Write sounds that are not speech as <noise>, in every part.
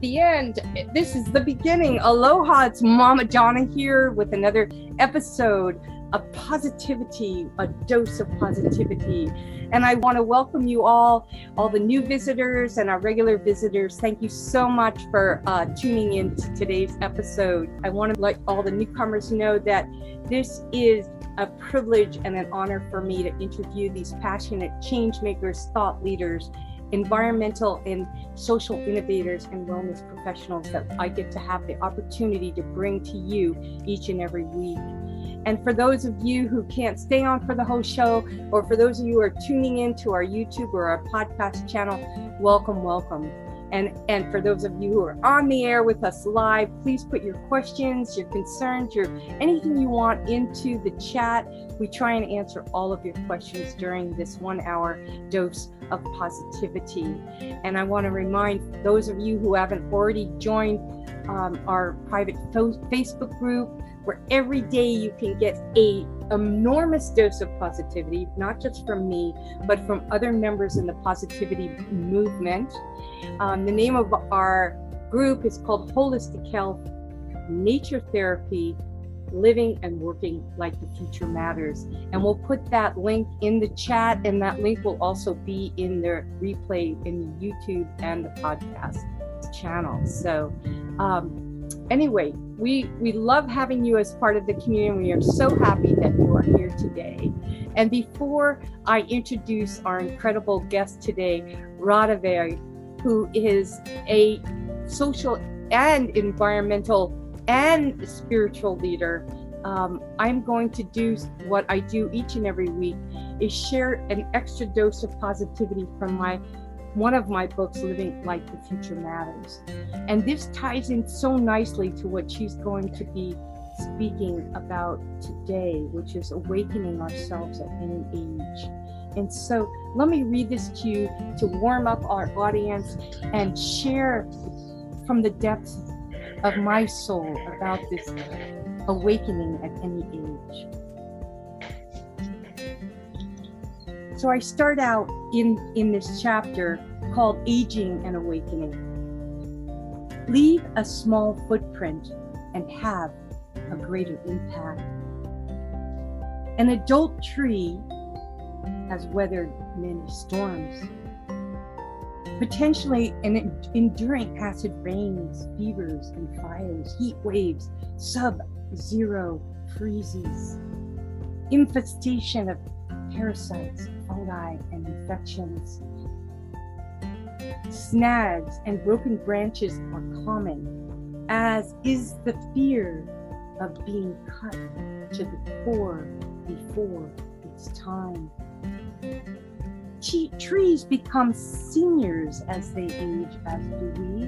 the end. This is the beginning. Aloha, it's Mama Donna here with another episode of positivity, a dose of positivity. And I want to welcome you all, all the new visitors and our regular visitors. Thank you so much for uh, tuning in to today's episode. I want to let all the newcomers know that this is a privilege and an honor for me to interview these passionate change makers, thought leaders, environmental and social innovators and wellness professionals that I get to have the opportunity to bring to you each and every week. And for those of you who can't stay on for the whole show, or for those of you who are tuning in to our YouTube or our podcast channel, welcome, welcome. And, and for those of you who are on the air with us live, please put your questions, your concerns, your anything you want into the chat. We try and answer all of your questions during this one hour dose of positivity. And I want to remind those of you who haven't already joined um, our private Facebook group, where every day you can get a enormous dose of positivity, not just from me, but from other members in the positivity movement. Um, the name of our group is called Holistic Health Nature Therapy living and working like the future matters. And we'll put that link in the chat, and that link will also be in the replay in the YouTube and the podcast channel. So, um, anyway, we we love having you as part of the community. We are so happy that you are here today. And before I introduce our incredible guest today, Radavie, who is a social and environmental and spiritual leader, um, I'm going to do what I do each and every week is share an extra dose of positivity from my one of my books, Living Like the Future Matters. And this ties in so nicely to what she's going to be speaking about today, which is awakening ourselves at any age. And so let me read this to you to warm up our audience and share from the depths of my soul about this awakening at any age. So I start out in, in this chapter called Aging and Awakening. Leave a small footprint and have a greater impact. An adult tree has weathered many storms potentially an enduring acid rains, fevers and fires, heat waves, sub zero freezes, infestation of parasites, fungi, and infections. Snags and broken branches are common, as is the fear of being cut to the core before its time trees become seniors as they age, as do we.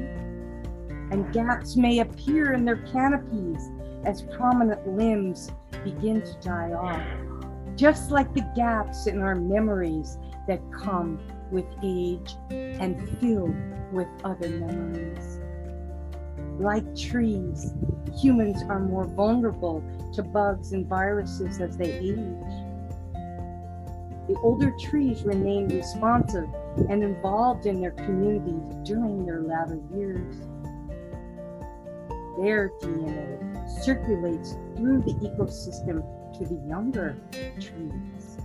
And gaps may appear in their canopies as prominent limbs begin to die off, just like the gaps in our memories that come with age and fill with other memories. Like trees, humans are more vulnerable to bugs and viruses as they age the older trees remain responsive and involved in their communities during their latter years. Their DNA circulates through the ecosystem to the younger trees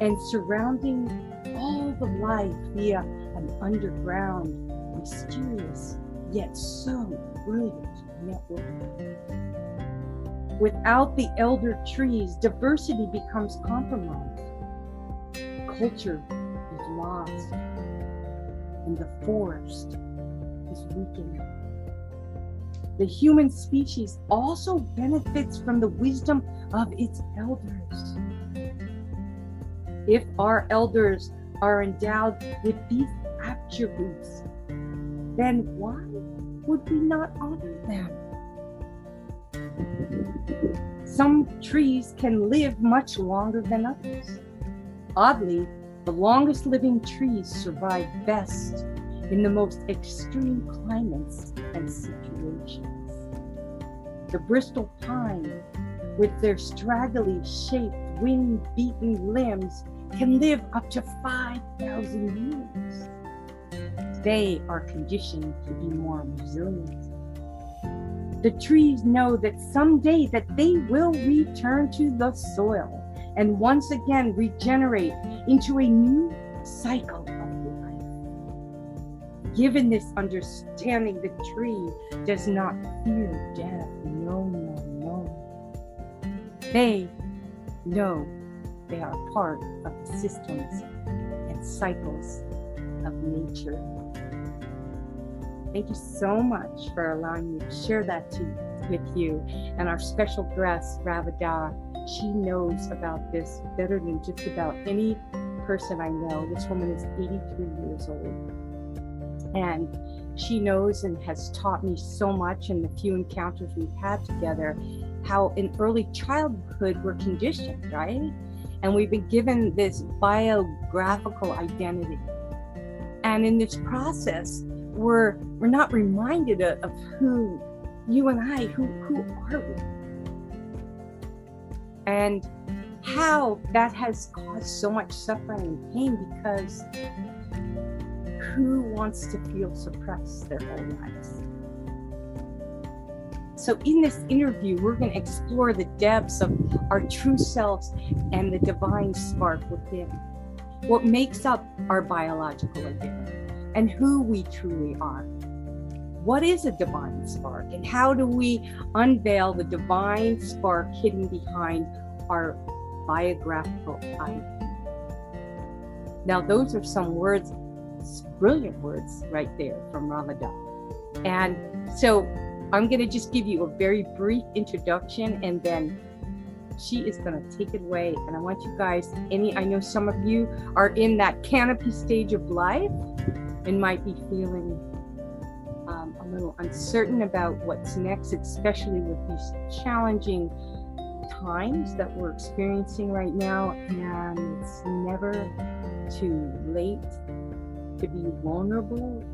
and surrounding all the life via an underground, mysterious, yet so brilliant network. Without the elder trees, diversity becomes compromised. Culture is lost, and the forest is weakened. The human species also benefits from the wisdom of its elders. If our elders are endowed with these attributes, then why would we not honor them? Some trees can live much longer than others. Oddly, the longest living trees survive best in the most extreme climates and situations. The Bristol pine, with their straggly shaped, wind beaten limbs, can live up to 5,000 years. they are conditioned to be more resilient. The trees know that someday that they will return to the soil and once again regenerate into a new cycle of life. Given this understanding, the tree does not fear death. No, no, no. They know they are part of the systems and cycles of nature. Thank you so much for allowing me to share that to, with you. And our special guest, Ravida, she knows about this better than just about any person I know. This woman is 83 years old. And she knows and has taught me so much in the few encounters we've had together how in early childhood we're conditioned, right? And we've been given this biographical identity. And in this process, we're we're not reminded of, of who you and I, who who are we? And how that has caused so much suffering and pain because who wants to feel suppressed their whole lives? So, in this interview, we're going to explore the depths of our true selves and the divine spark within. What makes up our biological identity? And who we truly are. What is a divine spark, and how do we unveil the divine spark hidden behind our biographical ID? Now, those are some words, brilliant words right there from Ravida. And so I'm going to just give you a very brief introduction and then she is going to take it away. And I want you guys, any, I know some of you are in that canopy stage of life and might be feeling um, a little uncertain about what's next, especially with these challenging times that we're experiencing right now. And it's never too late to be vulnerable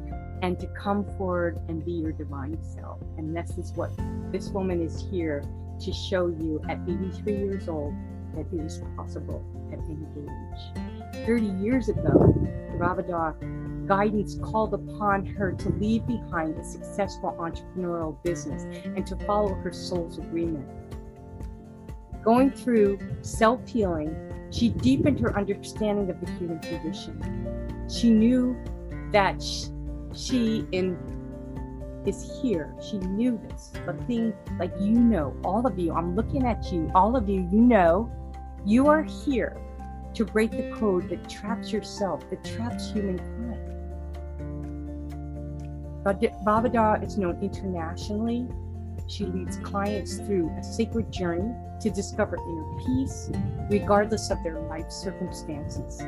and to come forward and be your divine self. And this is what this woman is here to show you at 83 years old that it is possible at any age. 30 years ago, Ravida guidance called upon her to leave behind a successful entrepreneurial business and to follow her soul's agreement. Going through self healing, she deepened her understanding of the human condition. She knew that she in is here. She knew this. But thing like you know, all of you, I'm looking at you, all of you, you know, you are here to break the code that traps yourself, that traps humankind. Ravida is known internationally. She leads clients through a sacred journey to discover inner peace, regardless of their life circumstances.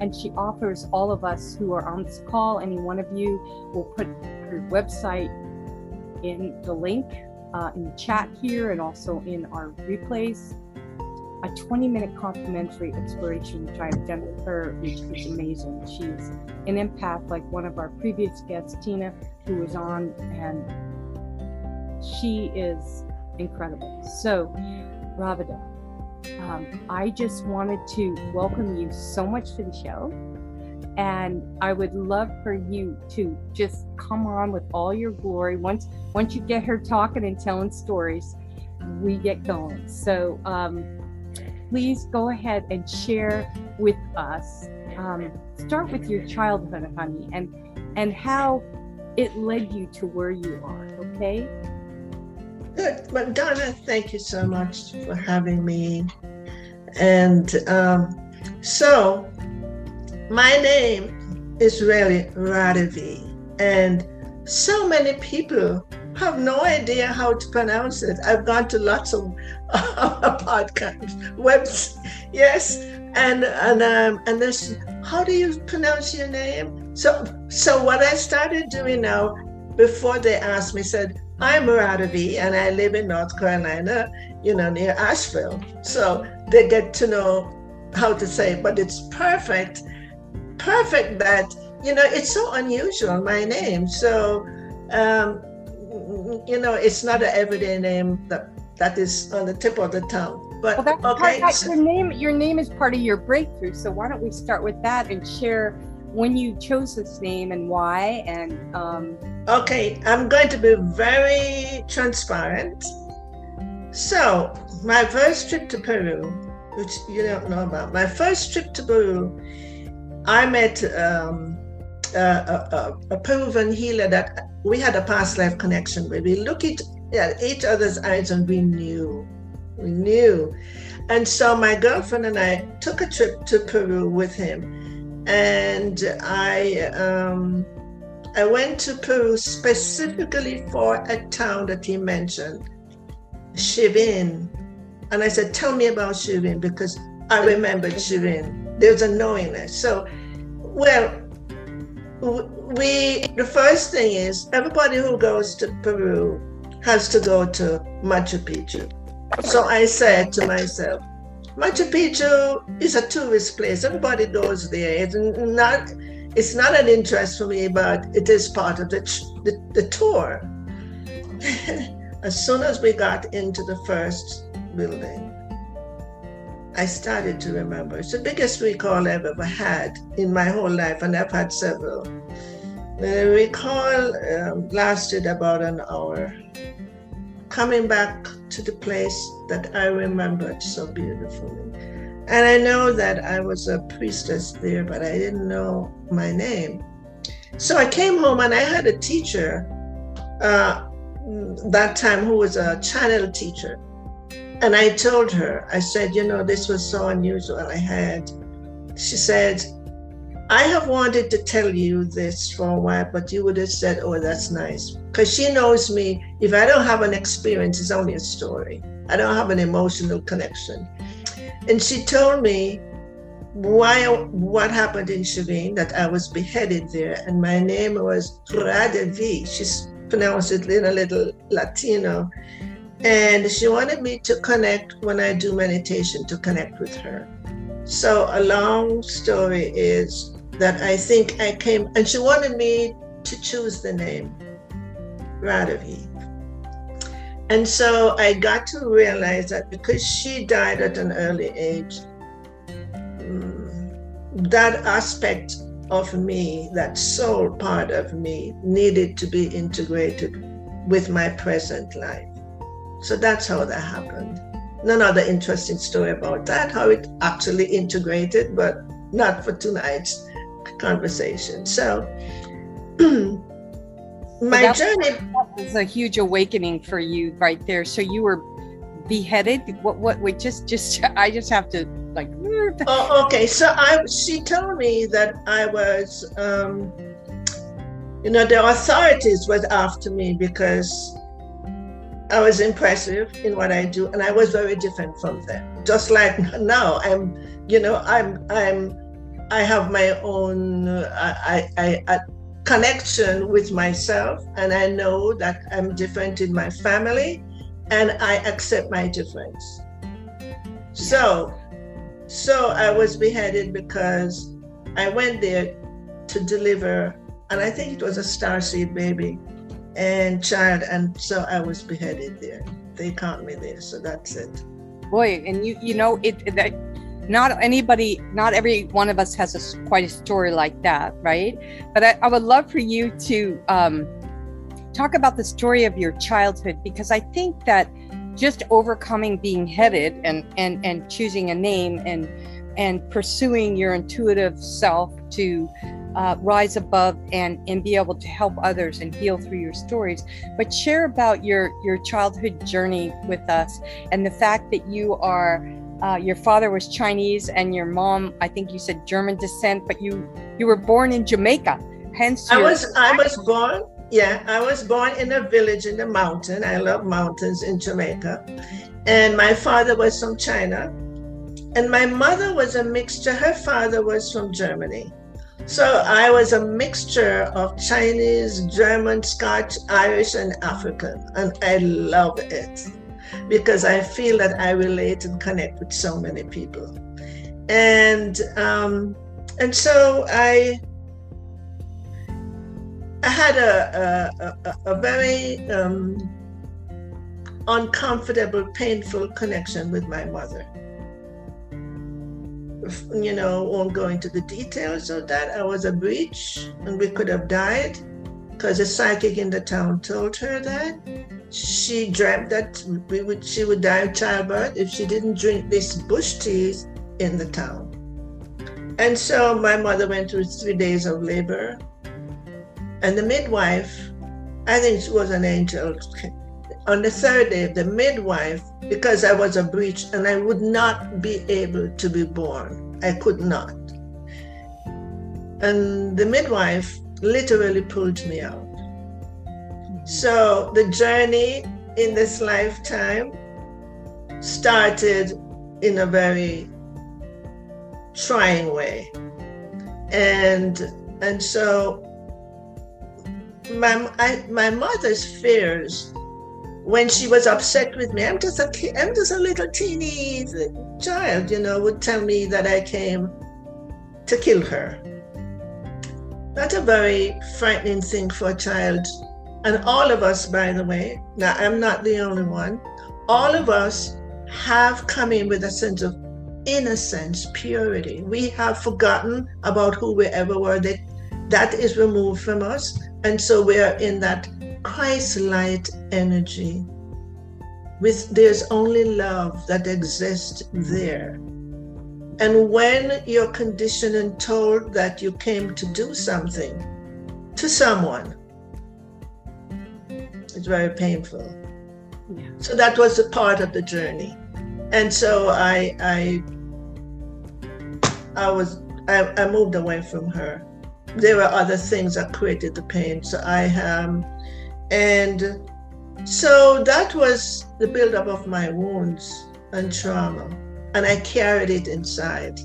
And she offers all of us who are on this call, any one of you, will put her website in the link uh, in the chat here and also in our replays a 20 minute complimentary exploration, which I've done with her, which is amazing. She's an empath, like one of our previous guests, Tina, who was on, and she is incredible. So, Ravida, um, I just wanted to welcome you so much to the show. And I would love for you to just come on with all your glory. Once once you get her talking and telling stories, we get going. So um, please go ahead and share with us. Um, start with your childhood, honey, and and how it led you to where you are. Okay. Good, but Donna, thank you so much for having me. And um, so, my name is really Radavie, and so many people have no idea how to pronounce it. I've gone to lots of <laughs> podcasts, webs, yes, and and um, and this. How do you pronounce your name? So so what I started doing now, before they asked me, said I'm Radavie and I live in North Carolina, you know, near Asheville. So they get to know how to say, it, but it's perfect, perfect that you know it's so unusual my name. So um, you know, it's not an everyday name that that is on the tip of the tongue. But well, okay, part, your name your name is part of your breakthrough. So why don't we start with that and share when you chose this name and why. And um, okay, I'm going to be very transparent. So, my first trip to Peru, which you don't know about, my first trip to Peru, I met um, a, a, a, Peruvian healer that we had a past life connection with. We looked at each other's eyes and we knew. We knew. And so my girlfriend and I took a trip to Peru with him. And I um, I went to Peru specifically for a town that he mentioned, Chavín. And I said, Tell me about Chavín because I remembered Chavín. There's a knowingness. So, well, we the first thing is everybody who goes to Peru has to go to Machu Picchu. So I said to myself, Machu Picchu is a tourist place. Everybody goes there. It's not it's not an interest for me, but it is part of the the, the tour. <laughs> as soon as we got into the first building, I started to remember. It's the biggest recall I've ever had in my whole life, and I've had several. The recall um, lasted about an hour. Coming back to the place that I remembered so beautifully. And I know that I was a priestess there, but I didn't know my name. So I came home and I had a teacher uh, that time who was a channel teacher. And I told her, I said, you know, this was so unusual. I had, she said, I have wanted to tell you this for a while, but you would have said, oh, that's nice. Because she knows me. If I don't have an experience, it's only a story. I don't have an emotional connection. And she told me why what happened in Chavín, that I was beheaded there, and my name was Radevi. She's pronounced it in a little Latino. And she wanted me to connect when I do meditation to connect with her. So a long story is that I think I came, and she wanted me to choose the name Radavie. And so I got to realize that because she died at an early age, mm, that aspect of me, that soul part of me, needed to be integrated with my present life. So that's how that happened. None other interesting story about that, how it actually integrated, but not for tonight's conversation. So <clears throat> my journey was a huge awakening for you right there. So you were beheaded. What what wait just just <laughs> I just have to like <laughs> Oh okay. So I she told me that I was um you know the authorities was after me because I was impressive in what I do, and I was very different from them. Just like <laughs> now, I'm, you know, I'm, I'm, I have my own, uh, I, I, I, connection with myself, and I know that I'm different in my family, and I accept my difference. So, so I was beheaded because I went there to deliver, and I think it was a starseed baby and child, and so I was beheaded there. They caught me there, so that's it. Boy, and you you know it that not anybody, not every one of us has a quite a story like that, right? But I, I would love for you to um, talk about the story of your childhood because I think that just overcoming being headed and and and choosing a name and and pursuing your intuitive self to uh, rise above and and be able to help others and heal through your stories but share about your your childhood journey with us and the fact that you are uh, your father was chinese and your mom i think you said german descent but you you were born in jamaica. Hence i was i was born yeah i was born in a village in the mountain. I love mountains in jamaica. And my father was from china. And my mother was a mixture her father was from germany. So I was a mixture of Chinese, German, Scotch, Irish, and African. And I love it because I feel that I relate and connect with so many people. And um, and so I I had a, a, a, a very um, uncomfortable, painful connection with my mother you know, won't go into the details of that. I was a breach, and we could have died because a psychic in the town told her that. She dreamt that we would, she would die of childbirth if she didn't drink this bush teas in the town. And so my mother went through three days of labor. And the midwife, I think she was an angel. On the third day, the midwife, because I was a breech and I would not be able to be born, I could not. And the midwife literally pulled me out. So the journey in this lifetime started in a very trying way. And and so my I, my mother's fears when she was upset with me, I'm just a I'm just a little teeny child, you know, would tell me that I came to kill her. That's a very frightening thing for a child. And all of us, by the way, now I'm not the only one, all of us have come in with a sense of innocence, purity. We have forgotten about who we ever were. That that is removed from us. And so we are in that Christ light energy. With there's only love that exists there. And when you're conditioned and told that you came to do something to someone, it's very painful. Yeah. So that was a part of the journey. And so I I I was I, I moved away from her. There were other things that created the pain. So I um and so that was the buildup of my wounds and trauma. And I carried it inside.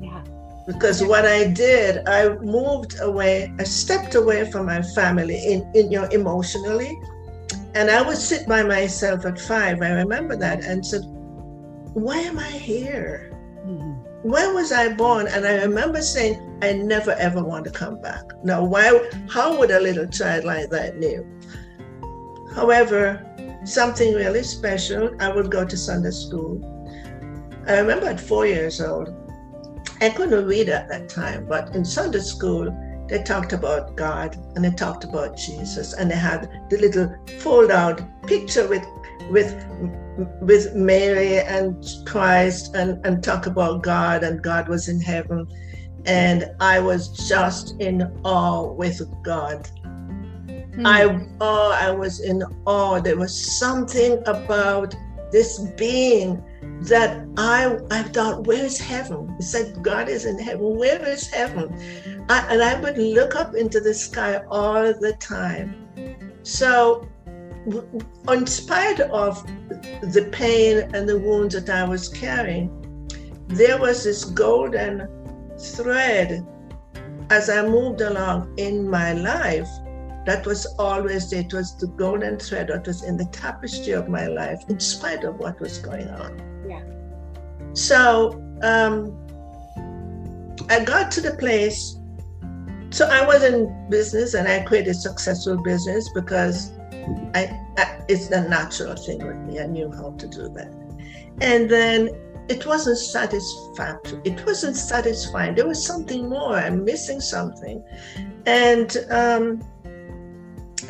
Yeah. Because what I did, I moved away, I stepped away from my family in, in you know, emotionally. And I would sit by myself at five, I remember that, and said, Why am I here? when was I born? And I remember saying, I never ever want to come back. Now, why? How would a little child like that knew? However, something really special. I would go to Sunday school. I remember at four years old, I couldn't read at that time, but in Sunday school, they talked about God and they talked about Jesus, and they had the little fold-out picture with with with Mary and Christ and, and talk about God and God was in heaven. And I was just in awe with God. Hmm. I oh, I was in awe. There was something about this being that I I thought, where is heaven? He said, God is in heaven. Where is heaven? I, and I would look up into the sky all the time. So in spite of the pain and the wounds that I was carrying, there was this golden thread as I moved along in my life that was always there. It was the golden thread that was in the tapestry of my life, in spite of what was going on. Yeah. So um, I got to the place. So I was in business and I created successful business because I, I, it's a natural thing with me. I knew how to do that. And then it wasn't satisfactory. It wasn't satisfying. There was something more. I'm missing something. And um,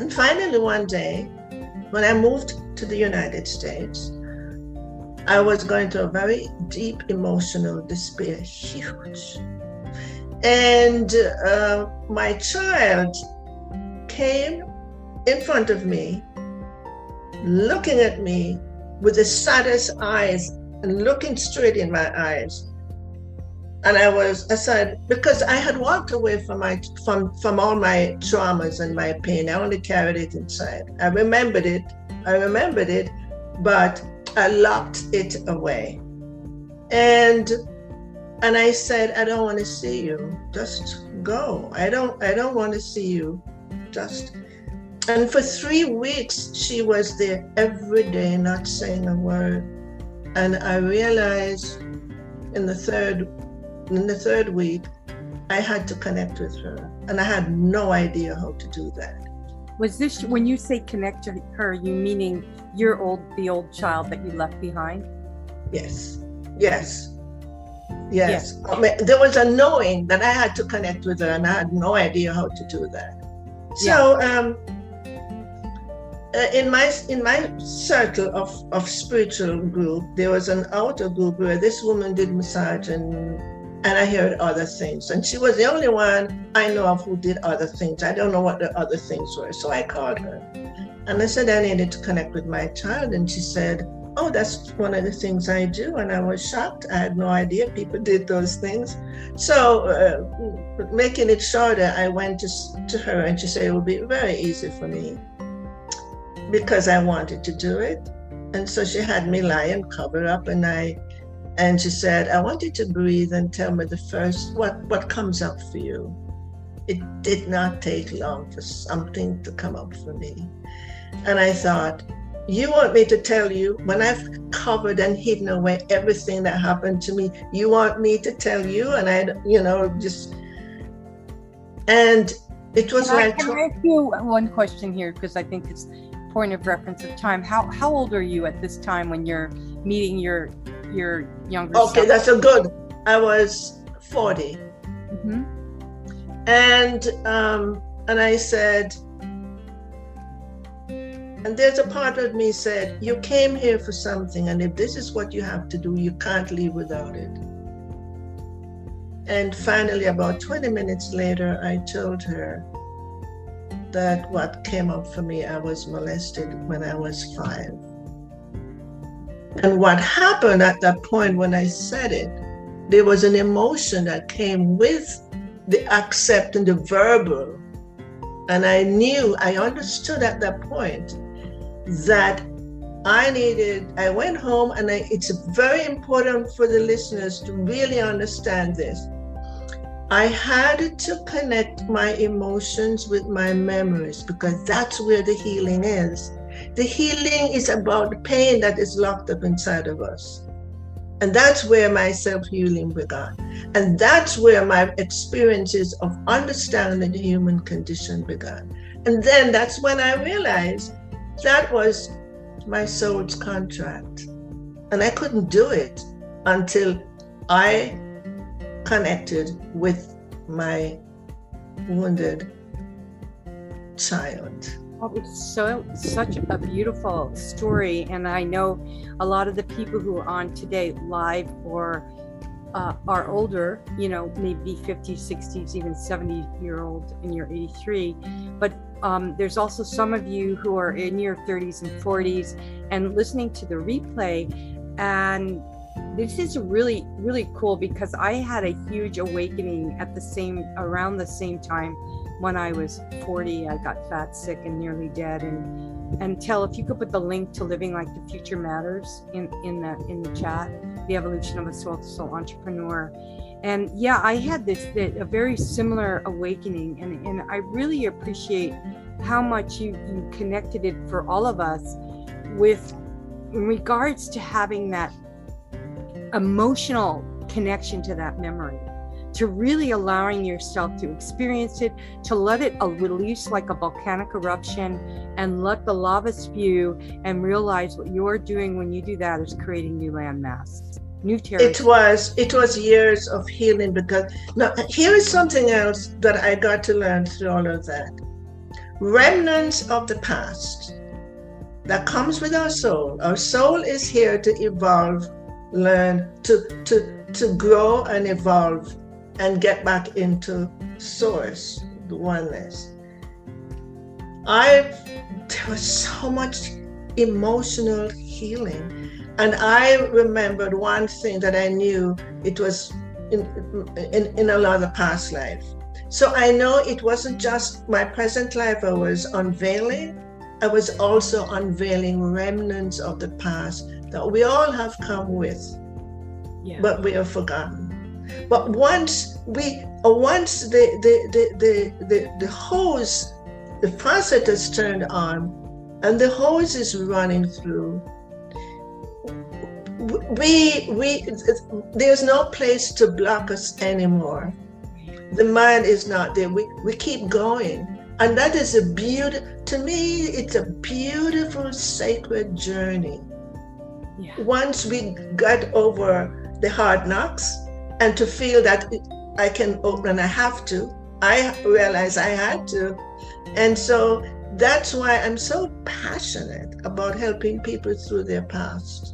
and finally one day, when I moved to the United States, I was going through a very deep emotional despair, huge. And uh, my child came in front of me, looking at me with the saddest eyes and looking straight in my eyes. And I was, I said, because I had walked away from my from from all my traumas and my pain. I only carried it inside. I remembered it. I remembered it, but I locked it away. And and I said, I don't want to see you. Just go. I don't I don't want to see you. Just and for three weeks, she was there every day, not saying a word. And I realized in the third in the third week, I had to connect with her. And I had no idea how to do that. Was this when you say connect to her, you meaning your old the old child that you left behind? Yes. Yes. Yes. I mean, there was a knowing that I had to connect with her, and I had no idea how to do that. So, um, uh, in my in my circle of, of spiritual group, there was an outer group where this woman did massage and and I heard other things. And she was the only one I know of who did other things. I don't know what the other things were. So I called her. And I said I needed to connect with my child. And she said, Oh, that's one of the things I do. And I was shocked. I had no idea people <laughs> did those things. So, uh, making it shorter, I went to, to her and she said it would be very easy for me because I wanted to do it. And so she had me lie and cover up, and I, and she said, "I want you to breathe and tell me the first what what comes up for you." It did not take long for something to come up for me, and I thought, "You want me to tell you when I've covered and hidden away everything that happened to me? You want me to tell you?" And I, you know, just and it was can like. I, can I ask you one question here because I think it's point of reference of time how how old are you at this time when you're meeting your your younger okay that's a good i was 40 Mhm. and um and i said and there's a part of me said you came here for something and if this is what you have to do you can't leave without it and finally about 20 minutes later i told her that what came up for me, I was molested when I was five. And what happened at that point when I said it, there was an emotion that came with the accepting the verbal. And I knew, I understood at that point that I needed, I went home and I, it's very important for the listeners to really understand this. I had to connect my emotions with my memories because that's where the healing is. The healing is about pain that is locked up inside of us. And that's where my self healing began. And that's where my experiences of understanding the human condition began. And then that's when I realized that was my soul's contract. And I couldn't do it until I connected with my wounded child. Oh, it's so such a beautiful story, and I know a lot of the people who are on today live or uh, are older, you know, maybe 50s, 60s, even 70 year old, and you're 83. But um, there's also some of you who are in your 30s and 40s and listening to the replay. And this is really, really cool because I had a huge awakening at the same, around the same time when I was 40, I got fat, sick, and nearly dead. And and tell if you could put the link to living like the future matters in in the in the chat, the evolution of a soul soul entrepreneur. And yeah, I had this a very similar awakening, and and I really appreciate how much you you connected it for all of us with in regards to having that emotional connection to that memory to really allowing yourself to experience it, to let it uh, release like a volcanic eruption and let the lava spew and realize what you're doing when you do that is creating new landmass, new territory. It was it was years of healing because now here is something else that I got to learn through all of that. Remnants of the past that comes with our soul. Our soul is here to evolve, learn, to to to grow and evolve and get back into source, the oneness. I there was so much emotional healing. And I remembered one thing that I knew it was in, in, in another past life. So I know it wasn't just my present life I was unveiling, I was also unveiling remnants of the past that we all have come with, yeah. but we have forgotten. But once we, uh, once the the the the the, the hose, the faucet is turned on, and the hose is running through, we we there's no place to block us anymore. The mind is not there. We we keep going, and that is a beauty. To me, it's a beautiful sacred journey. yeah. Once we got over the hard knocks, and to feel that I can open, I have to. I realize I had to. And so that's why I'm so passionate about helping people through their past.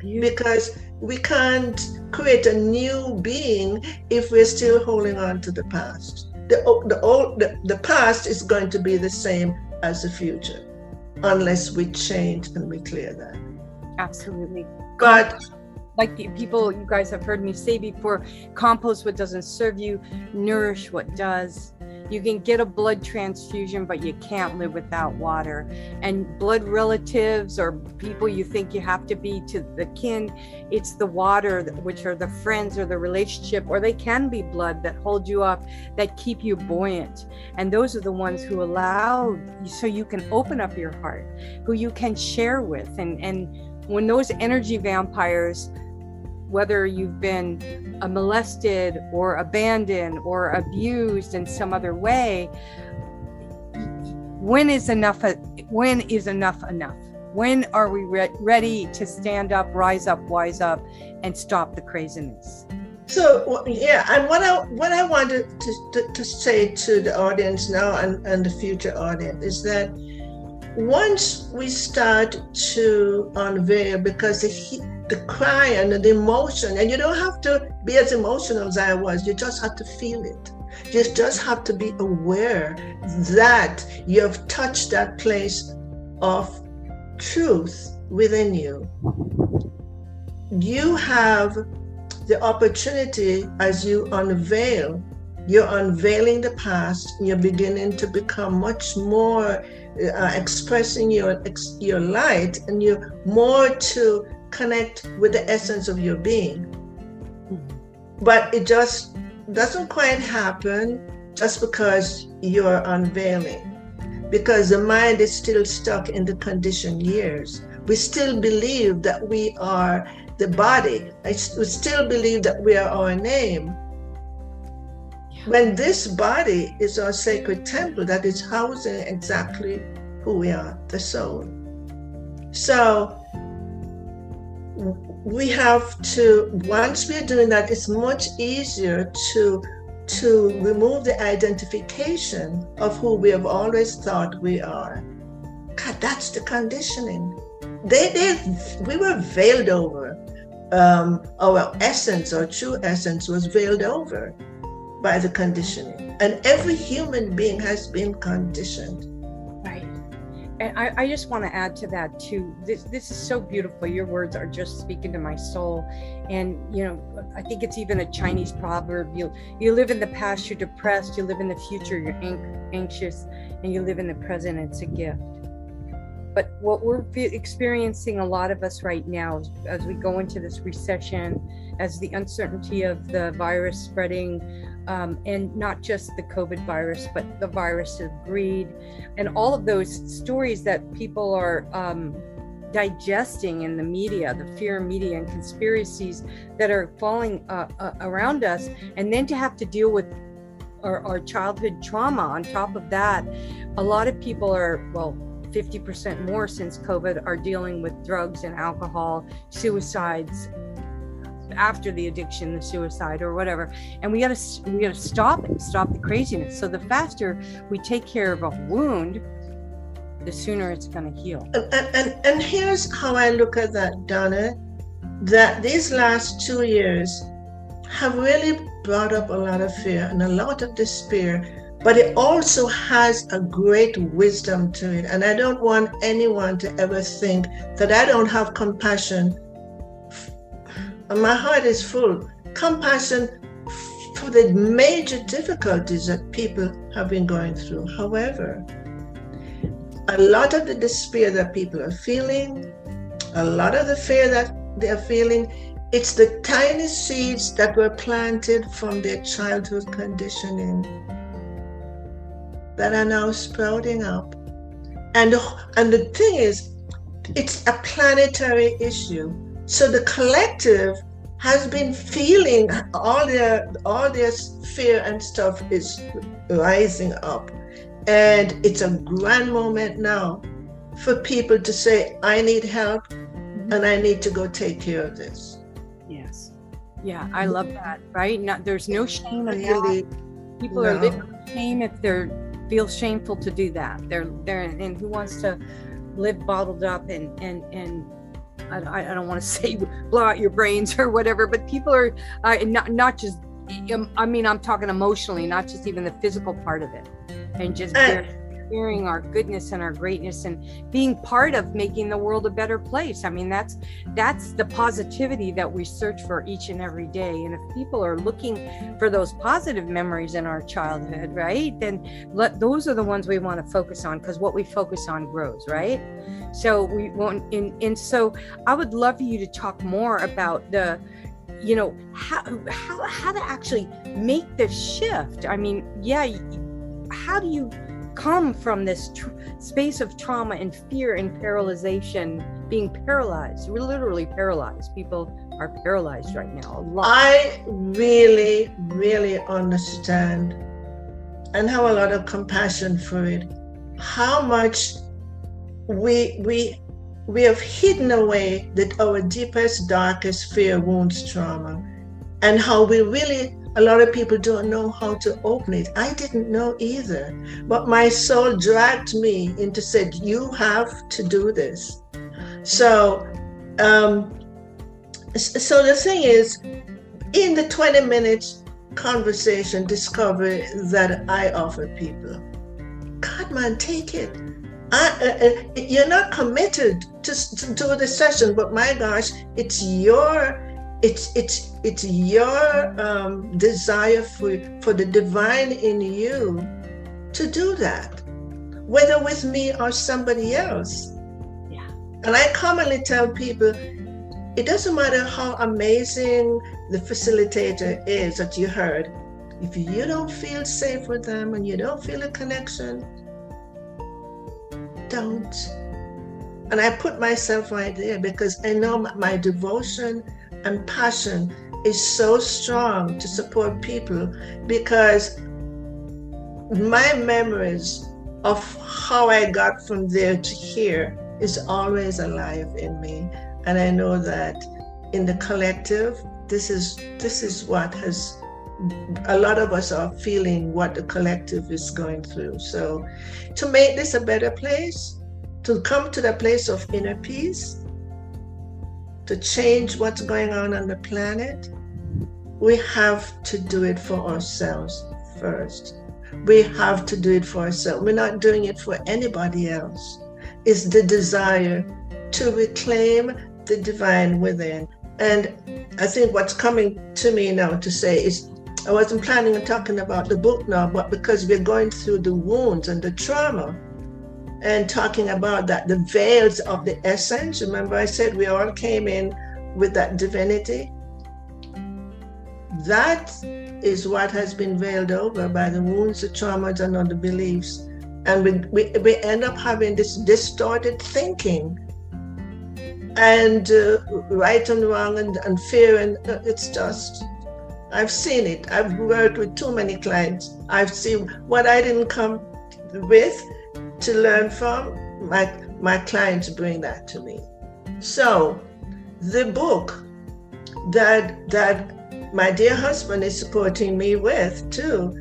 Beautiful. Because we can't create a new being if we're still holding on to the past. The, the, old, the, the past is going to be the same as the future unless we change and we clear that. Absolutely. But like people you guys have heard me say before compost what doesn't serve you nourish what does. You can get a blood transfusion but you can't live without water. And blood relatives or people you think you have to be to the kin it's the water which are the friends or the relationship or they can be blood that hold you up that keep you buoyant. And those are the ones who allow so you can open up your heart who you can share with. And and when those energy vampires whether you've been molested or abandoned or abused in some other way when is enough when is enough enough? When are we re- ready to stand up rise up wise up and stop the craziness? So yeah and what i what i wanted to, to, to say to the audience now and, and the future audience is that once we start to unveil because the, the cry and the emotion, and you don't have to be as emotional as I was, you just have to feel it. You just have to be aware that you have touched that place of truth within you. You have the opportunity as you unveil, you're unveiling the past, you're beginning to become much more uh, expressing your your light and you're more to connect with the essence of your being. Mm-hmm. but it just doesn't quite happen just because you're unveiling. Because the mind is still stuck in the conditioned years. We still believe that we are the body. We still believe that we are our name when this body is our sacred temple that is housing exactly who we are, the soul. So we have to, once we're doing that, it's much easier to to remove the identification of who we have always thought we are. God, that's the conditioning. They, they we were veiled over. Um, our essence, our true essence, was veiled over by the conditioning. And every human being has been conditioned. Right. And I, I just want to add to that too. This this is so beautiful. Your words are just speaking to my soul. And you know, I think it's even a Chinese proverb. You you live in the past, you're depressed. You live in the future, you're anxious, and you live in the present. It's a gift. But what we're experiencing, a lot of us right now, as we go into this recession, as the uncertainty of the virus spreading, um, and not just the COVID virus, but the virus of greed, and all of those stories that people are um, digesting in the media, the fear media and conspiracies that are falling uh, uh, around us, and then to have to deal with our, our childhood trauma on top of that, a lot of people are, well, 50% more since COVID are dealing with drugs and alcohol, suicides, after the addiction, the suicide, or whatever. And we got to we got to stop it, stop the craziness. So the faster we take care of a wound, the sooner it's going to heal. And, and and here's how I look at that, Donna. That these last two years have really brought up a lot of fear and a lot of despair but it also has a great wisdom to it. And I don't want anyone to ever think that I don't have compassion my heart is full. Compassion for the major difficulties that people have been going through. However, a lot of the despair that people are feeling, a lot of the fear that they're feeling, it's the tiny seeds that were planted from their childhood conditioning that are now sprouting up. And, and the thing is, it's a planetary issue so the collective has been feeling all their all their fear and stuff is rising up. And it's a grand moment now for people to say, I need help mm-hmm. and I need to go take care of this. Yes. Yeah, I love that. Right? Not there's no shame in really, that. People no. are living shame if they're feel shameful to do that. They're they're and who wants to live bottled up and and and I, I don't want to <laughs> say blow out your brains or whatever, but people are uh, not not just. I mean, I'm talking emotionally, not just even the physical part of it, and just. Uh, sharing our goodness and our greatness and being part of making the world a better place. I mean, that's that's the positivity that we search for each and every day. And if people are looking for those positive memories in our childhood, right, then let, those are the ones we want to focus on because what we focus on grows, right? So we want, and, and so I would love for you to talk more about the you know how how how to actually make the shift i mean yeah how do you come from this tr- space of trauma and fear and paralyzation, being paralyzed. We're literally paralyzed. People are paralyzed right now. I really, really understand and have a lot of compassion for it. How much we we we have hidden away that our deepest, darkest fear, wounds, trauma, and how we really a lot of people don't know how to open it. I didn't know either. But my soul dragged me into said, you have to do this. So um, so the thing is, in the 20 minutes conversation discovery that I offer people, God man, take it. I, uh, uh, you're not committed to, to do the session, but my gosh, it's your it's it's it's your um, desire for for the divine in you to do that whether with me or somebody else. Yeah. And i commonly tell people it doesn't matter how amazing the facilitator is that you heard. If you don't feel safe with them and you don't feel a connection don't. And i put myself right there because i know my devotion and passion is so strong to support people because my memories of how I got from there to here is always alive in me. And I know that in the collective, this is this is what has a lot of us are feeling what the collective is going through. So to make this a better place, to come to the place of inner peace, to change what's going on on the planet, we have to do it for ourselves first. We have to do it for ourselves. We're not doing it for anybody else. It's the desire to reclaim the divine within. And I think what's coming to me now to say is I wasn't planning on talking about the book now, but because we're going through the wounds and the trauma, and talking about that the veils of the essence. Remember, I said we all came in with that divinity. That is what has been veiled over by the wounds, the traumas, and other beliefs. And we, we, we end up having this distorted thinking and uh, right and wrong and, and fear. And uh, it's just, I've seen it. I've worked with too many clients. I've seen what I didn't come with to learn from, my, my clients bring that to me. So the book that that my dear husband is supporting me with too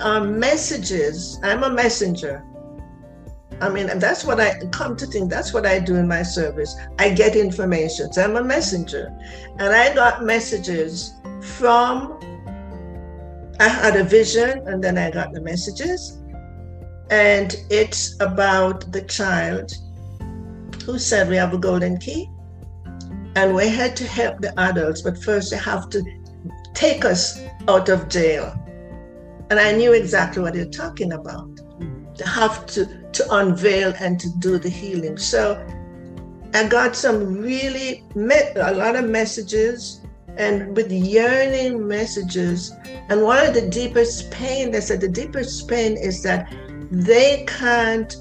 are messages. I'm a messenger. I mean, that's what I come to think. That's what I do in my service. I get information. So I'm a messenger, and I got messages from. I had a vision, and then I got the messages, and it's about the child who said we have a golden key and we had to help the adults, but first they have to take us out of jail. And I knew exactly what they're talking about. They have to, to unveil and to do the healing. So I got some really, a lot of messages and with yearning messages. And one of the deepest pain, they said the deepest pain is that they can't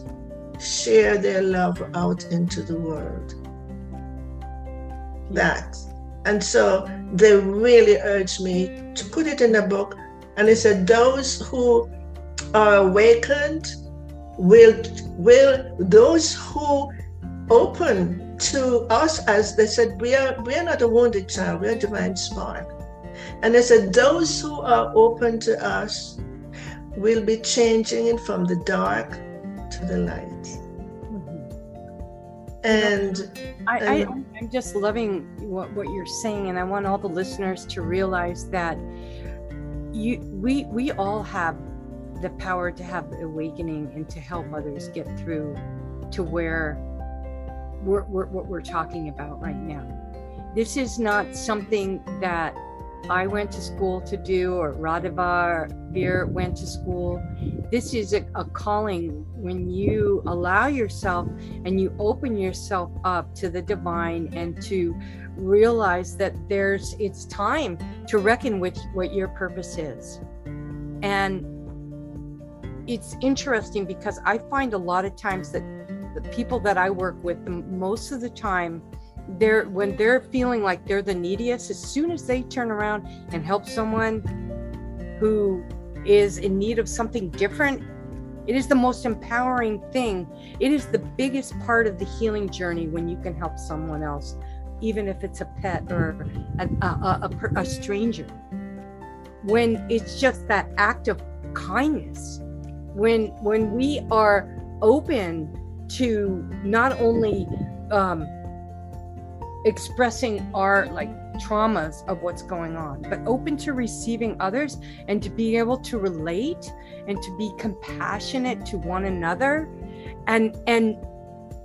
share their love out into the world. That. And so they really urged me to put it in a book. And they said, those who are awakened will, will, those who open to us as they said, we are, we are not a wounded child, we are divine spark. And it said, Those who are open to us will be changing it from the dark to the light. Mm-hmm. And I, I, I'm just loving what, what you're saying, and I want all the listeners to realize that you we we all have the power to have awakening and to help others get through to where we're, we're, what we're talking about right now. This is not something that I went to school to do or Radivar Vir went to school. This is a, a, calling when you allow yourself and you open yourself up to the divine and to realize that there's it's time to reckon with what your purpose is. And it's interesting because I find a lot of times that the people that I work with, most of the time, they're when they're feeling like they're the neediest, as soon as they turn around and help someone who is in need of something different, it is the most empowering thing. It is the biggest part of the healing journey when you can help someone else, even if it's a pet or a, a, a, a stranger. When it's just that act of kindness when when we are open to not only um, expressing our like traumas of what's going on but open to receiving others and to be able to relate and to be compassionate to one another and and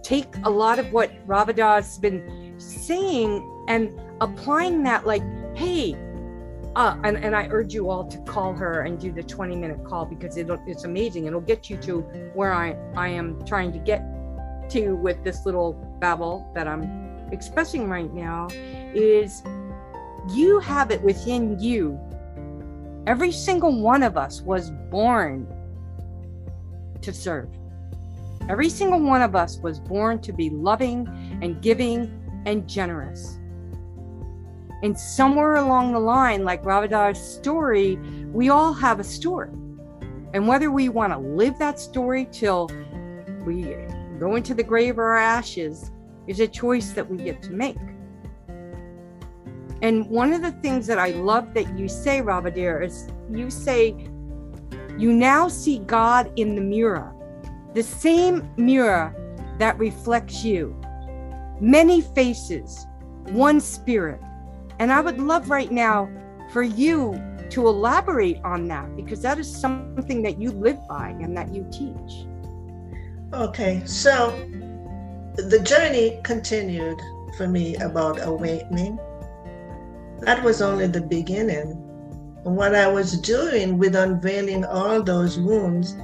take a lot of what Radavie's been saying and applying that like hey uh, and, and I urge you all to call her and do the 20 minute call because it it's amazing. It'll get you to where I, I am trying to get to with this little babble that I'm expressing right now is you have it within you. Every single one of us was born to serve. Every single one of us was born to be loving and giving and generous. And somewhere along the line, like Radavie's story, we all have a story. And whether we want to live that story till we go into the grave or ashes is a choice that we get to make. And one of the things that I love that you say, Radavie, is you say, you now see God in the mirror, the same mirror that reflects you. Many faces, one spirit. And I would love right now for you to elaborate on that because that is something that you live by and that you teach. Okay, so the journey continued for me about awakening. That was only the beginning. What I was doing with unveiling all those wounds,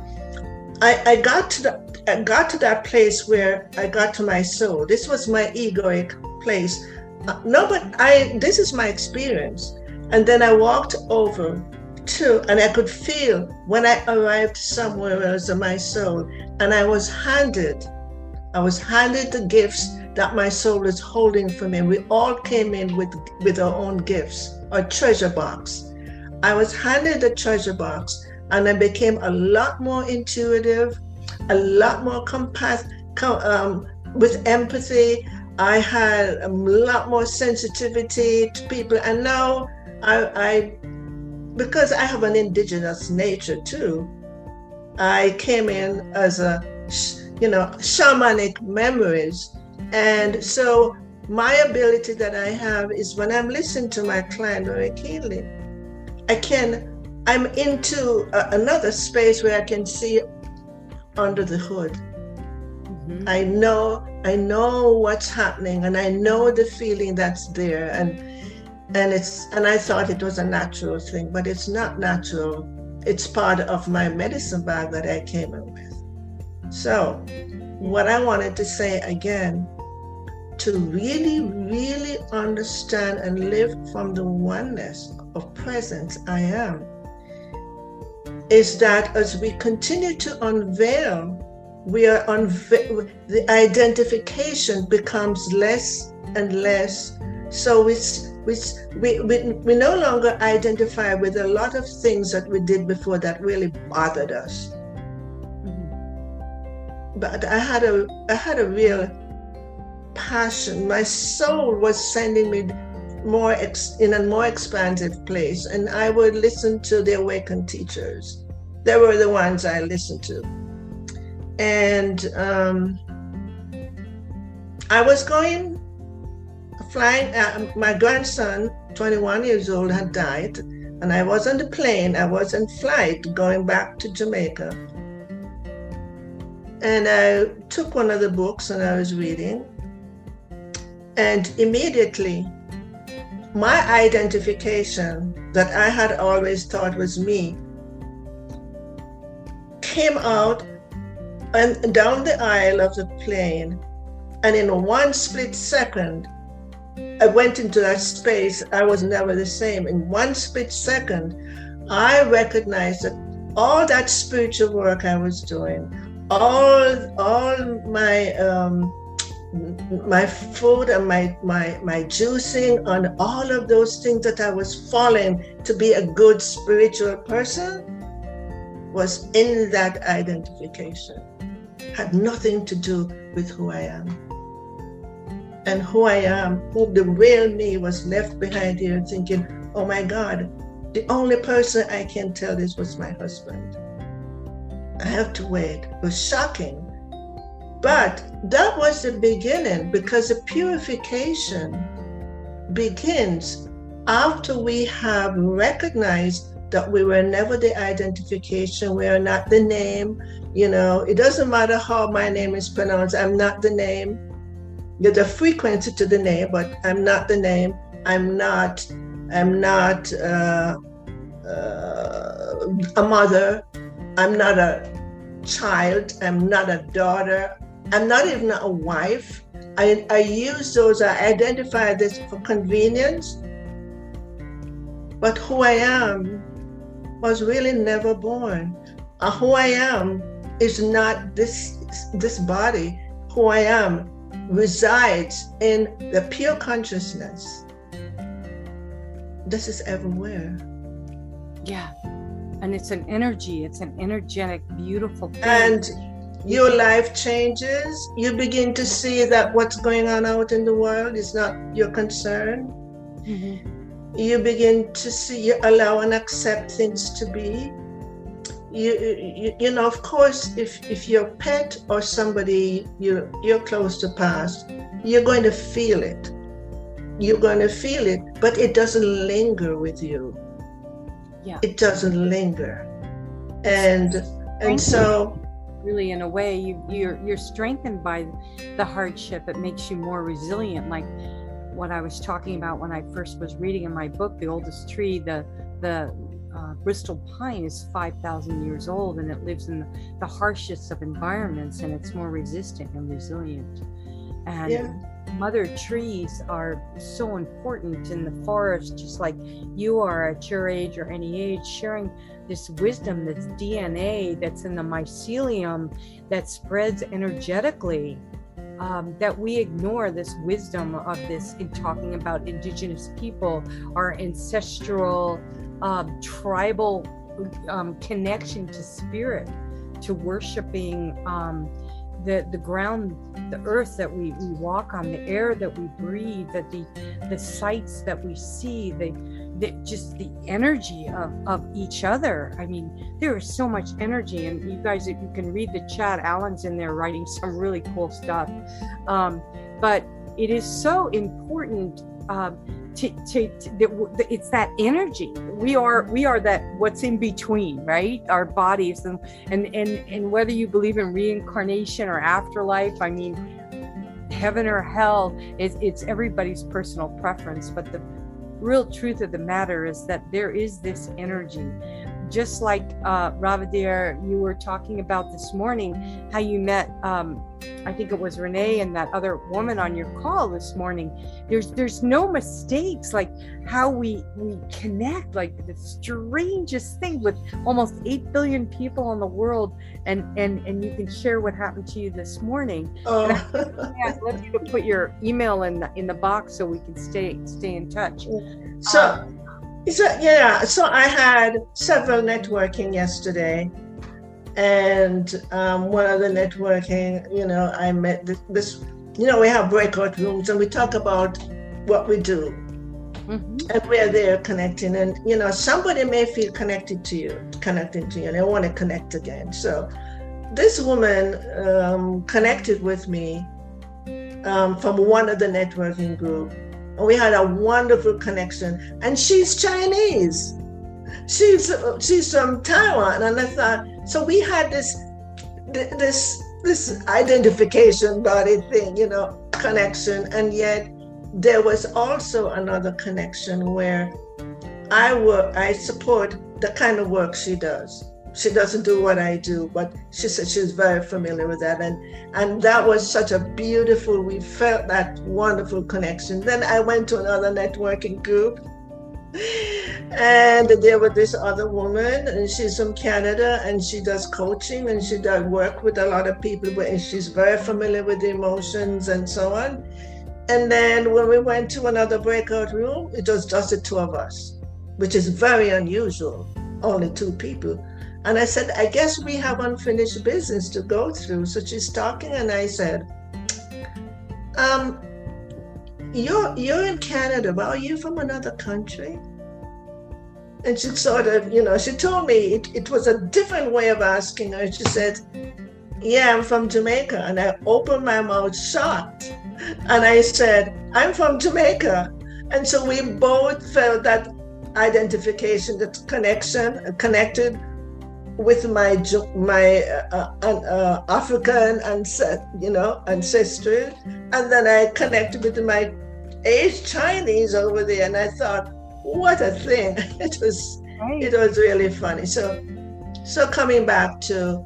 I, I got to the I got to that place where I got to my soul. This was my egoic place uh, no, but I this is my experience. And then I walked over to, and I could feel when I arrived somewhere else in my soul, and I was handed, I was handed the gifts that my soul is holding for me. We all came in with with our own gifts, a treasure box. I was handed the treasure box, and I became a lot more intuitive, a lot more compass, um, with empathy. I had a lot more sensitivity to people, and now I, I because I have an indigenous nature too. I came in as a, you know, shamanic memories, and so my ability that I have is when I'm listening to my client very keenly, I can, I'm into a, another space where I can see under the hood. Mm-hmm. I know I know what's happening and I know the feeling that's there and and it's and I thought it was a natural thing, but it's not natural. It's part of my medicine bag that I came in with. So what I wanted to say again, to really, really understand and live from the oneness of presence I am, is that as we continue to unveil we are on the identification becomes less and less so it's, we, we, we no longer identify with a lot of things that we did before that really bothered us. But i had a i had a real passion my soul was sending me more ex, in a more expansive place, and I would listen to the awakened teachers. They were the ones I listened to, and um, I was going flying. Uh, my grandson, 21 years old, had died, and I was on the plane. I was in flight going back to Jamaica, and I took one of the books and I was reading, and immediately my identification that I had always thought was me came out and down the aisle of the plane. And in one split second, I went into that space. I was never the same. In one split second, I recognized that all that spiritual work I was doing, all all my um, my food and my, my, my juicing and all of those things that I was following to be a good spiritual person was in that identification. Had nothing to do with who I am. And who I am, who the real me was left behind here thinking, oh my God, the only person I can tell this was my husband. I have to wait. It was shocking but that was the beginning because the purification begins after we have recognized that we were never the identification, we are not the name. You know, it doesn't matter how my name is pronounced, I'm not the name. There's a frequency to the name, but I'm not the name. I'm not, I'm not uh, uh, a mother. I'm not a child. I'm not a daughter. I'm not even a wife. I, I use those, I identify this for convenience. But who I am was really never born. Uh, who I am is not this, this body. Who I am resides in the pure consciousness. This is everywhere. Yeah. And it's an energy, it's an energetic, beautiful thing. And your life changes, you begin to see that what's going on out in the world is not your concern. Mm-hmm. You begin to see, you allow and accept things to be. You, you, you know, of course, if, if your pet or somebody you, you're close to pass, you're going to feel it. You're going to feel it, but it doesn't linger with you. Yeah. It doesn't linger. And and so really in a way you you're you're strengthened by the hardship it makes you more resilient like what i was talking about when i first was reading in my book the oldest tree the the uh, bristol pine is 5000 years old and it lives in the, the, harshest of environments and it's more resistant and resilient and yeah. Mother trees are so important in the forest just like you are at your age or any age sharing this wisdom, this DNA that's in the mycelium that spreads energetically. Um, that we ignore this wisdom of this in talking about indigenous people, our ancestral um, tribal um, connection to spirit, to worshiping um, the the ground, the earth that we, we walk on, the air that we breathe, that the the sights that we see, the the, just the energy of, of each other. I mean, there is so much energy, and you guys, if you can read the chat, Alan's in there writing some really cool stuff. Um, but it is so important um, to, to, to it's that energy. We are we are that what's in between, right? Our bodies, and and and and whether you believe in reincarnation or afterlife, I mean, heaven or hell, it's, it's everybody's personal preference, but the real truth of the matter is that there is this energy just like uh, Radavie, you were talking about this morning, how you met, um, I think it was Renee and that other woman on your call this morning. There's there's no mistakes, like how we we connect, like the strangest thing with almost eight billion people in the world, and and and you can share what happened to you this morning. Oh. I'd love you to put your email in the in the box so we can stay stay in touch. So. Um, so, yeah, so I had several networking yesterday. And um, one of the networking, you know, I met this, this, you know, we have breakout rooms and we talk about what we do. Mm-hmm. And we're there connecting. And, you know, somebody may feel connected to you, connecting to you, and they want to connect again. So this woman um, connected with me um, from one of the networking group. We had a wonderful connection. And she's Chinese. She's she's from Taiwan. And I thought, so we had this this this identification body thing, you know, connection. And yet there was also another connection where I work, I support the kind of work she does. She doesn't do what I do, but she said she's very familiar with that. And and that was such a beautiful, we felt that wonderful connection. Then I went to another networking group and there was this other woman and she's from canada and she does coaching and she does work with a lot of people but she's very familiar with emotions and so on and then when we went to another breakout room, it was just the two of us, which is very unusual, only two people. And I said, I guess we have unfinished business to go through. So she's talking, and I said, um, you're you're in Canada, but are you from another country? And she sort of, you know, she told me it, it was a different way of asking her. She said, Yeah, I'm from Jamaica. And I opened my mouth shocked and I said, I'm from Jamaica. And so we both felt that identification, that connection, connected with my my uh, uh, uh, African and you know ancestry, and then I connected with my Asian Chinese over there, and I thought, what a thing! <laughs> It was right. it was really funny. So so coming back to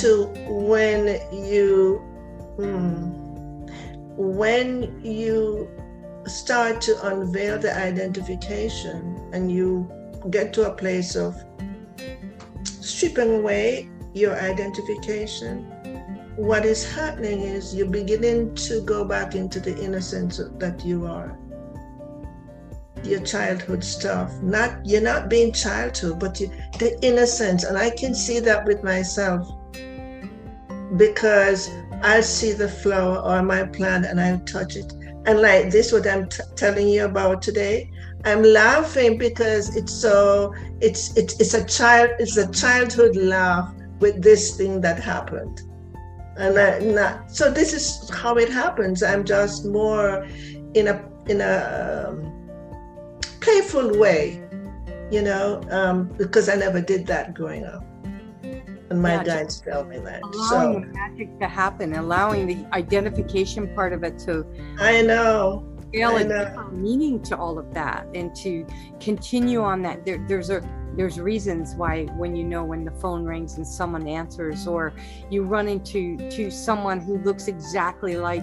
to when you. Hmm, when you start to unveil the identification and you get to a place of stripping away your identification, what is happening is you're beginning to go back into the innocence that you are. Your childhood stuff. Not you're not being childhood, but you, the innocence. And I can see that with myself because I'll see the flower or my plant and I'll touch it. And like this, what I'm t- telling you about today, I'm laughing because it's so it's it's it's a child it's a childhood laugh with this thing that happened, and I, not, so this is how it happens. I'm just more in a in a um, playful way, you know, um, because I never did that growing up and my yeah, guides tell me that. Allowing so, the magic to happen, allowing the identification part of it to. I know. Feel I know. meaning to all of that, and to continue on that. There, there's a there's reasons why when you know when the phone rings and someone answers, or you run into to someone who looks exactly like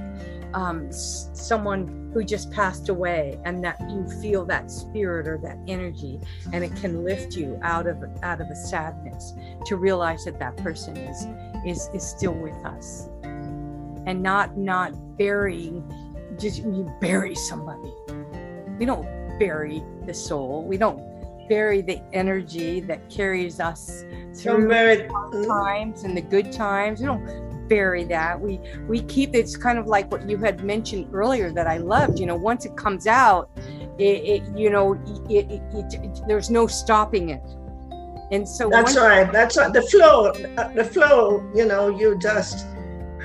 um, someone who just passed away and that you feel that spirit or that energy and it can lift you out of out of a sadness to realize that that person is is is still with us and not not burying just you bury somebody we don't bury the soul we don't bury the energy that carries us through the times and the good times we don't bury that. We we keep it's kind of like what you had mentioned earlier that I loved. You know, once it comes out, it, it you know it, it, there's no stopping it. And so that's right. That's right. The flow, uh, the flow. You know, you just,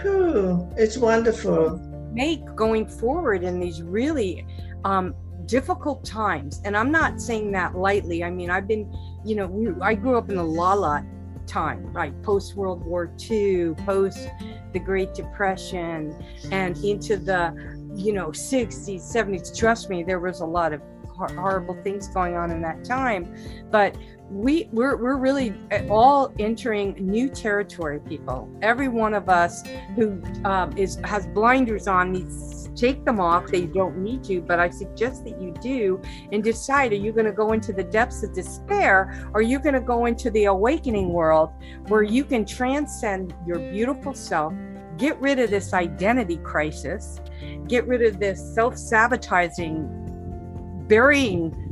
whew, it's wonderful. Make going forward in these really um, difficult times, and I'm not saying that lightly. I mean, I've been, you know, we, I grew up in the La La time, right? Post World War II, post the Great Depression, and into the, you know, 60s, 70s. Trust me, there was a lot of horrible things going on in that time. But we we're, we're really all entering new territory people every one of us who um, is has blinders on needs take them off. They don't need to, but I suggest that you do and decide are you going to go into the depths of despair or are you going to go into the awakening world where you can transcend your beautiful self, get rid of this identity crisis, get rid of this self sabotaging, burying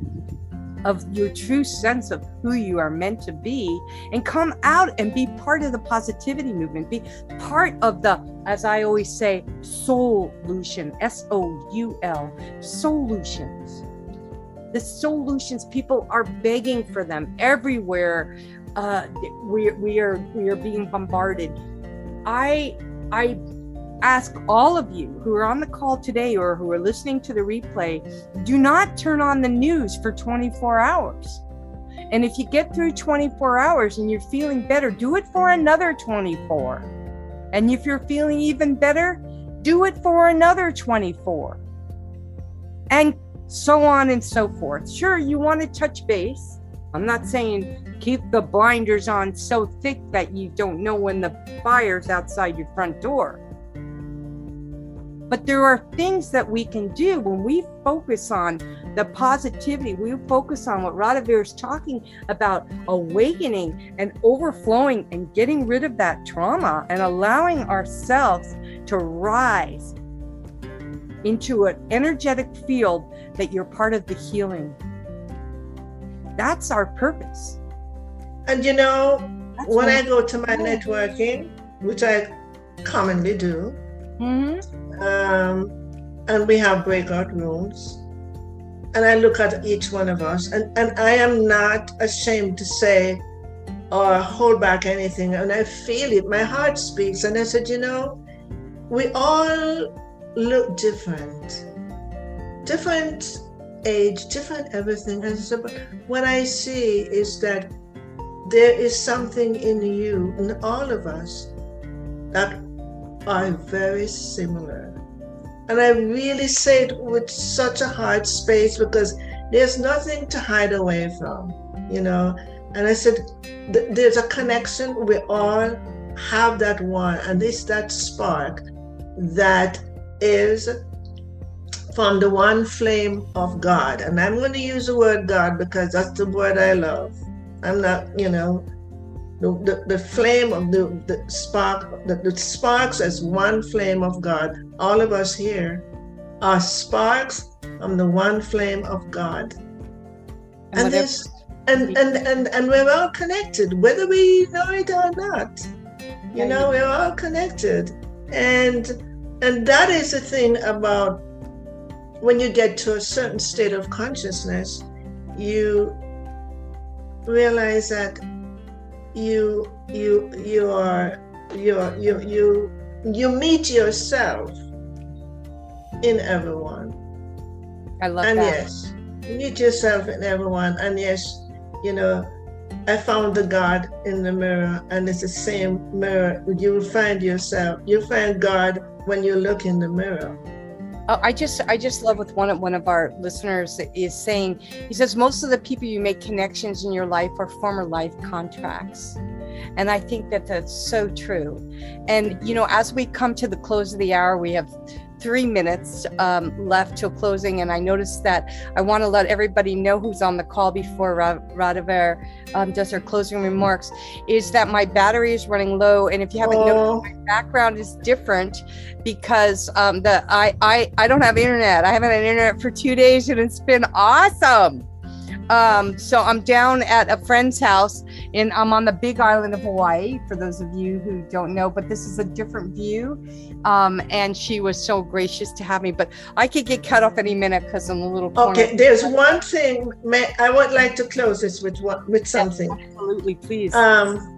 of your true sense of who you are meant to be and come out and be part of the positivity movement be part of the as i always say solution s-o-u-l solutions. The solutions people are begging for them everywhere. Uh, we, we are we are being bombarded. I i ask all of you who are on the call today or who are listening to the replay do not turn on the news for 24 hours. And if you get through 24 hours and you're feeling better, do it for another 24. And if you're feeling even better, do it for another 24. And so on and so forth. Sure, you want to touch base. I'm not saying keep the blinders on so thick that you don't know when the fire's outside your front door. But there are things that we can do when we focus on the positivity, we focus on what Radavie is talking about awakening and overflowing and getting rid of that trauma and allowing ourselves to rise into an energetic field that you're part of the healing. That's our purpose. And you know, That's when I go to my networking, which I commonly do, Mm-hmm. Um, and we have breakout rooms. And I look at each one of us, and, and I am not ashamed to say or hold back anything. And I feel it, my heart speaks. And I said, you know, we all look different, different age, different everything. And so, what I see is that there is something in you, in all of us, that are very similar. And I really say it with such a hard space because there's nothing to hide away from, you know. And I said, there's a connection. We all have that one, and it's that spark that is from the one flame of God. And I'm going to use the word God because that's the word I love. I'm not, you know, the, the, the flame of the, the spark, the, the sparks as one flame of God. All of us here are sparks from the one flame of God. And, and this and, and and and we're all connected, whether we know it or not. You know, we're all connected. And and that is the thing about when you get to a certain state of consciousness, you realize that you you you are you are, you you you meet yourself in everyone. I love and that. yes, you meet yourself in everyone. And yes, you know, I found the God in the mirror, and it's the same mirror. You will find yourself. You find God when you look in the mirror. Oh, I just I just love with one of one of our listeners is saying he says most of the people you make connections in your life are former life contracts. And I think that that's so true. And you know, as we come to the close of the hour, we have three minutes um, left till closing, and I noticed that I want to let everybody know who's on the call before Radavie um, does her closing remarks. Is that my battery is running low, and if you haven't oh. noticed, my background is different because um, the I, I I don't have internet. I haven't had internet for two days, and it's been awesome. Um, so I'm down at a friend's house and I'm on the big island of Hawaii for those of you who don't know, but this is a different view. Um, and she was so gracious to have me, but I could get cut off any minute because I'm a little. Corner. Okay, there's one thing I would like to close this with with something. Absolutely, please. Um,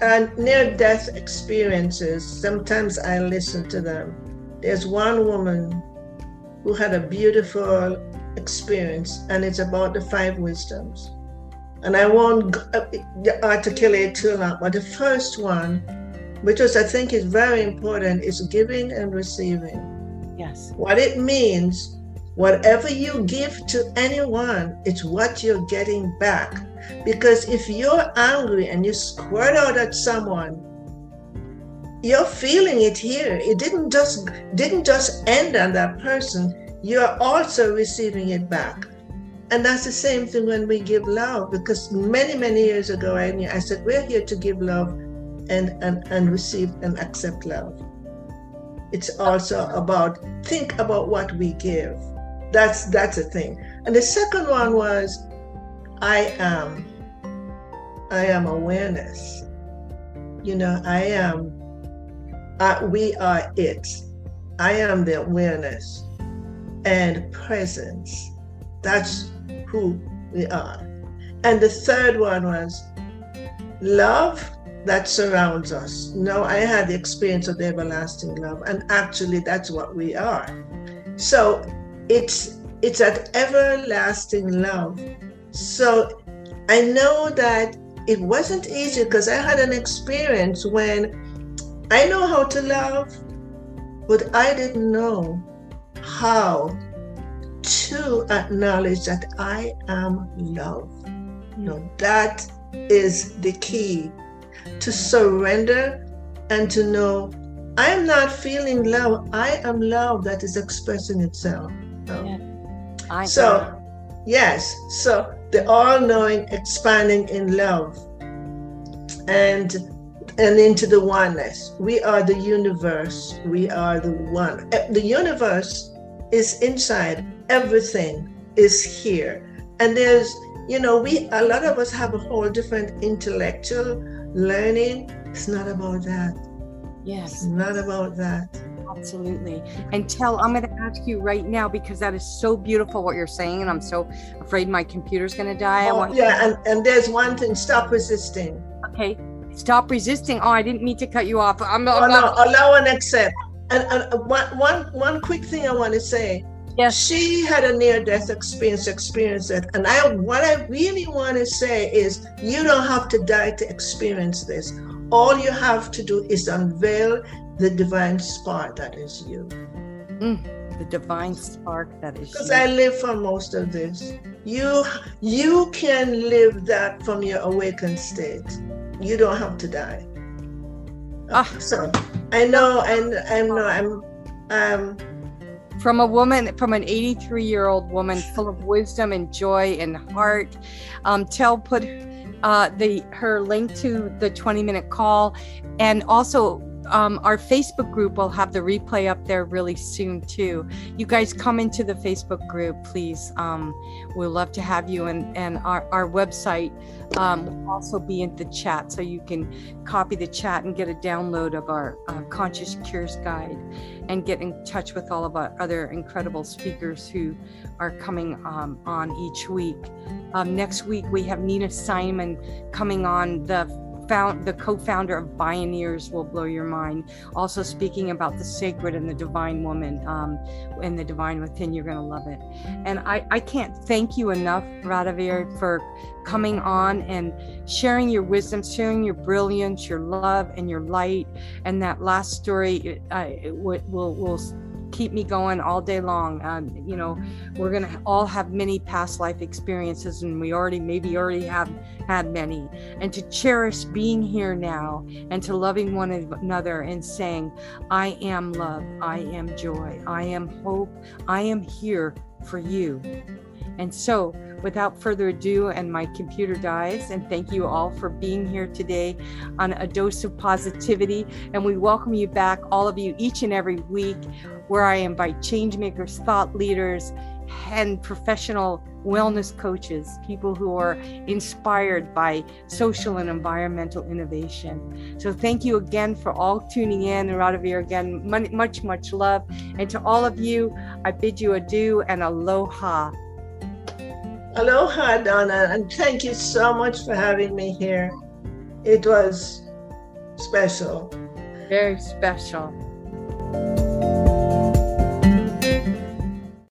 and near death experiences, sometimes I listen to them. There's one woman who had a beautiful experience, and it's about the five wisdoms. And I won't uh, articulate too long, but the first one, which was I think is very important, is giving and receiving. Yes. What it means, whatever you give to anyone, it's what you're getting back. Because if you're angry and you squirt out at someone, you're feeling it here. It didn't just didn't just end on that person you're also receiving it back. And that's the same thing when we give love, because many, many years ago, I, knew, I said, we're here to give love and, and, and receive and accept love. It's also about think about what we give. That's that's a thing. And the second one was I am. I am awareness. You know, I am. Uh, we are it. I am the awareness and presence. That's who we are. And the third one was love that surrounds us. No, I had the experience of the everlasting love, and actually, that's what we are. So it's it's that everlasting love. So I know that it wasn't easy because I had an experience when I know how to love, but I didn't know how to acknowledge that I am love. You know, that is the key to surrender and to know I am not feeling love. I am love that is expressing itself. Yeah. so, yes, so the all-knowing, expanding in love, and and into the oneness. We are the universe. We are the one. Eh, the universe is inside. Everything is here, and there's you know we a lot of us have a whole different intellectual learning. It's not about that Yes. Not about that. Absolutely. And tell, I'm going to ask you right now because that is so beautiful what you're saying. And I'm so afraid my computer's going to die. Oh, yeah. And, and there's one thing stop resisting. Okay. Stop resisting. Oh, I didn't mean to cut you off. I'm, I'm oh, not. no. Allow and accept. And, and one, one, one quick thing I want to say. Yes. She had a near death experience, experience it. And I what I really want to say is you don't have to die to experience this all you have to do is unveil the divine spark that is you. Mm, the divine spark that is because I live for most of this. You you can live that from your awakened state. You don't have to die. Ah. So I know and know I'm um from a woman from an 83 year old woman full of wisdom and joy and heart um, tell put uh, the her link to the 20 minute call and also um, our Facebook group will have the replay up there really soon too. You guys come into the Facebook group, please. Um, we'd love to have you, and and our our website um, will also be in the chat, so you can copy the chat and get a download of our uh, Conscious Cures Guide, and get in touch with all of our other incredible speakers who are coming um, on each week. Um, next week we have Nina Simons coming on the found the co-founder of Bioneers will blow your mind. Also speaking about the sacred and the divine woman um, and the divine within. You're going to love it. And I, I can't thank you enough, Radavie, for coming on and sharing your wisdom, sharing your brilliance, your love, and your light. And that last story uh, will will keep me going all day long. Um, you know, we're gonna all have many past life experiences, and we already maybe already have had many. And to cherish being here now, and to loving one another, and saying, "I am love, I am joy, I am hope, I am here for you." And so, without further ado, and my computer dies, and thank you all for being here today on A Dose of Positivity. And we welcome you back, all of you, each and every week where I invite changemakers, thought leaders, and professional wellness coaches, people who are inspired by social and environmental innovation. So thank you again for all tuning in. Radavie, again, much, much love. And to all of you, I bid you adieu and aloha. Aloha, Donna, and thank you so much for having me here. It was special. Very special.